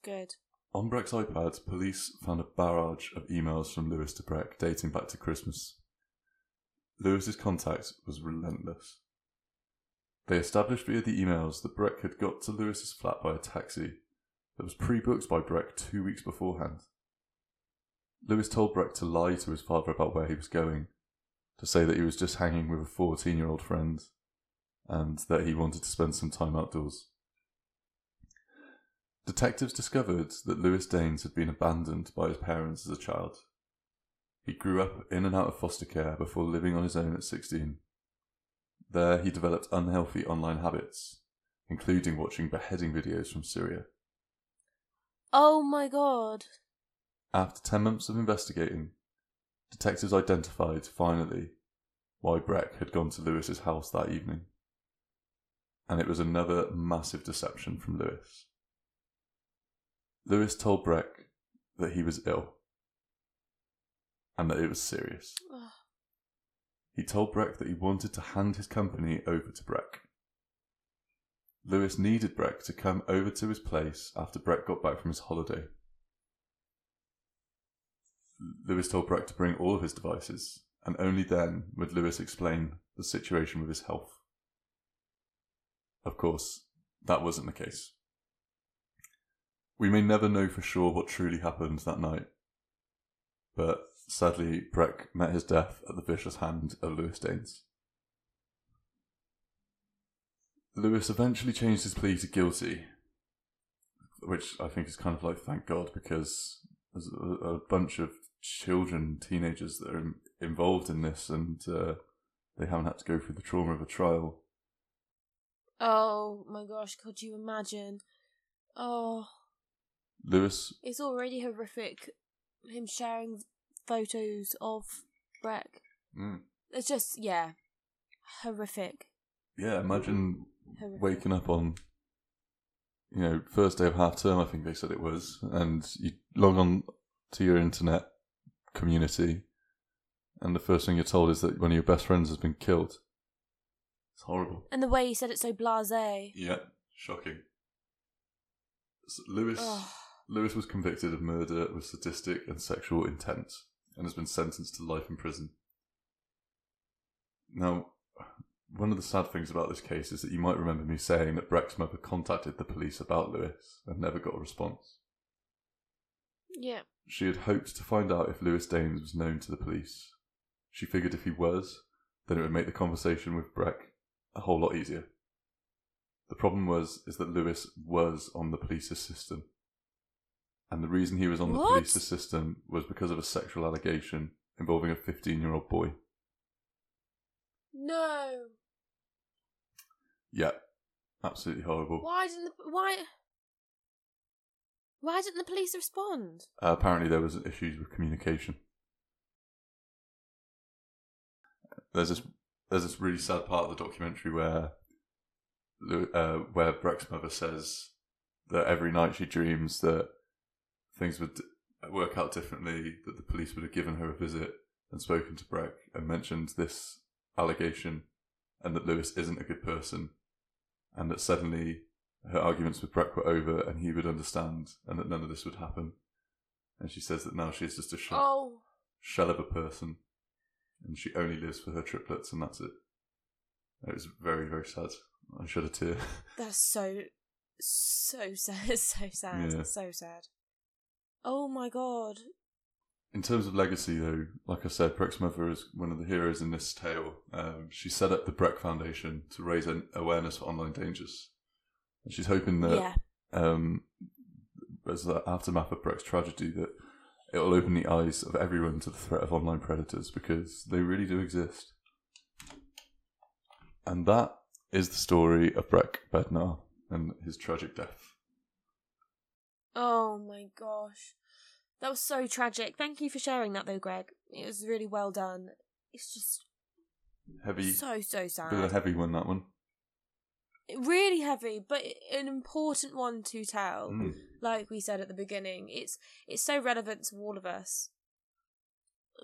Good. On Breck's iPad, police found a barrage of emails from Lewis to Breck dating back to Christmas. Lewis's contact was relentless. They established via the emails that Breck had got to Lewis's flat by a taxi that was pre-booked by Breck two weeks beforehand. Lewis told Breck to lie to his father about where he was going, to say that he was just hanging with a 14-year-old friend, and that he wanted to spend some time outdoors. Detectives discovered that Lewis Daynes had been abandoned by his parents as a child. He grew up in and out of foster care before living on his own at 16. There, he developed unhealthy online habits, including watching beheading videos from Syria. Oh my god. After 10 months of investigating, detectives identified, finally, why Breck had gone to Lewis's house that evening. And it was another massive deception from Lewis. Lewis told Breck that he was ill and that it was serious. Ugh. He told Breck that he wanted to hand his company over to Breck. Lewis needed Breck to come over to his place after Breck got back from his holiday. Lewis told Breck to bring all of his devices, and only then would Lewis explain the situation with his health. Of course, that wasn't the case. We may never know for sure what truly happened that night, but sadly, Breck met his death at the vicious hand of Lewis Daynes. Lewis eventually changed his plea to guilty, which I think is kind of like thank God because there's a, bunch of children, teenagers that are in, involved in this, and uh, they haven't had to go through the trauma of a trial. Oh my gosh, could you imagine? Oh, Lewis, it's already horrific. Him sharing photos of Breck. mm, It's just, yeah, horrific. yeah, imagine horrific. waking up on, you know, first day of half term, I think they said it was, and you log on to your internet community, and the first thing you're told is that one of your best friends has been killed. It's horrible. And the way he said it so blasé. Yeah, shocking. S- Lewis Oh. Lewis was convicted of murder with sadistic and sexual intent and has been sentenced to life in prison. Now, one of the sad things about this case is that you might remember me saying that Breck's mother contacted the police about Lewis and never got a response. Yeah. She had hoped to find out if Lewis Daynes was known to the police. She figured if he was, then it would make the conversation with Breck a whole lot easier. The problem was is that Lewis was on the police's system. And the reason he was on the What? police's system was because of a sexual allegation involving a 15-year-old boy. No. Yeah, absolutely horrible. Why didn't the why? Why didn't the police respond? Uh, apparently, there was issues with communication. There's this there's this really sad part of the documentary where uh, where Breck's mother says that every night she dreams that things would work out differently, that the police would have given her a visit and spoken to Breck and mentioned this allegation, and that Lewis isn't a good person, and that suddenly her arguments with Breck were over and he would understand and that none of this would happen. And she says that now she's just a shell, Oh, shell of a person and she only lives for her triplets and that's it. It was very, very sad. I shed a tear. that's so so sad. So sad. Yeah. So sad. Oh my god. In terms of legacy, though, like I said, Breck's mother is one of the heroes in this tale. Um, she set up the Breck Foundation to raise an awareness for online dangers. And she's hoping that yeah. um, as the aftermath of Breck's tragedy, that it will open the eyes of everyone to the threat of online predators because they really do exist. And that is the story of Breck Bednar and his tragic death. Oh my gosh. That was so tragic. Thank you for sharing that though, Greg. It was really well done. It's just Heavy, so so bit of a sad. heavy one, that one. Really heavy, but an important one to tell. Mm. Like we said at the beginning, it's it's so relevant to all of us.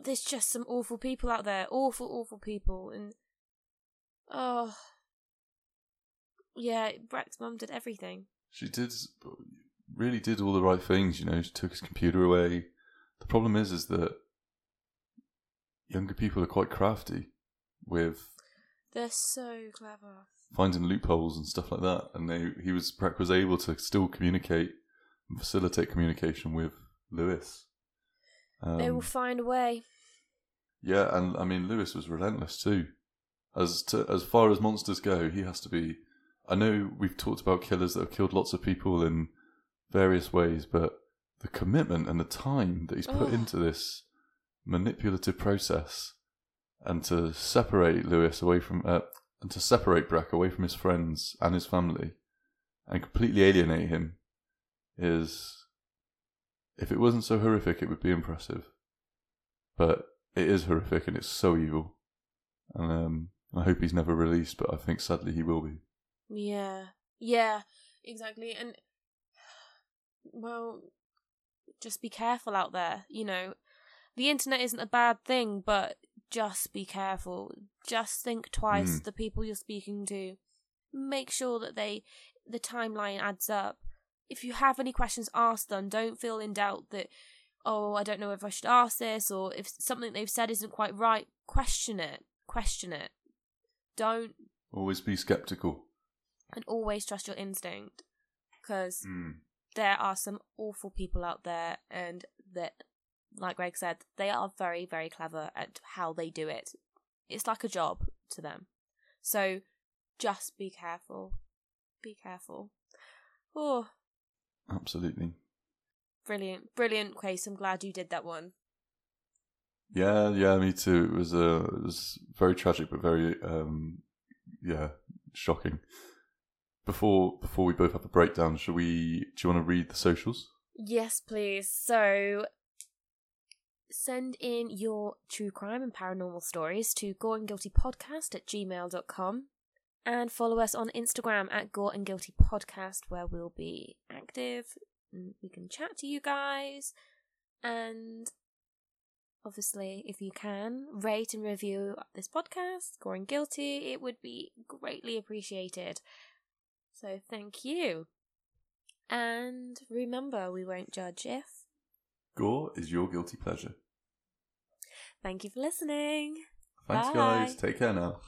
There's just some awful people out there, awful, awful people, and oh, yeah, Breck's mum did everything. She did, really did all the right things, you know. She took his computer away. The problem is, is that younger people are quite crafty with They're so clever. finding loopholes and stuff like that. And they, he was Breck was able to still communicate and facilitate communication with Lewis. Um, they will find a way. yeah, and I mean Lewis was relentless too. As to, as far as monsters go, he has to be. I know we've talked about killers that have killed lots of people in various ways, but the commitment and the time that he's put Ugh. into this manipulative process and to separate Lewis away from uh, and to separate Breck away from his friends and his family and completely alienate him is if it wasn't so horrific it would be impressive but it is horrific and it's so evil and um, I hope he's never released but I think sadly he will be Yeah. Yeah, exactly. And well, just be careful out there. You know, the internet isn't a bad thing, but just be careful. Just think twice Mm. the people you're speaking to. Make sure that they the timeline adds up. If you have any questions, ask them. Don't feel in doubt that oh, I don't know if I should ask this or if something they've said isn't quite right. Question it. Question it. Don't always be skeptical and always trust your instinct because mm. There are some awful people out there and that like greg said they are very very clever at how they do it. It's like a job to them. So just be careful. Be careful. Oh. Absolutely. Brilliant. Brilliant case i'm glad you did that one. Yeah, yeah, me too. It was uh, it was very tragic, but very um, yeah, shocking. Before before we both have a breakdown, should we? Do you want to read the socials? Yes, please. So send in your true crime and paranormal stories to gore and guilty podcast at gmail.com and follow us on Instagram at gore and guilty podcast where we'll be active mm, we can chat to you guys and obviously if you can rate and review this podcast gore and guilty it would be greatly appreciated so thank you and remember, we won't judge if. Gore is your guilty pleasure. Thank you for listening. Thanks, Bye. guys. Take care now.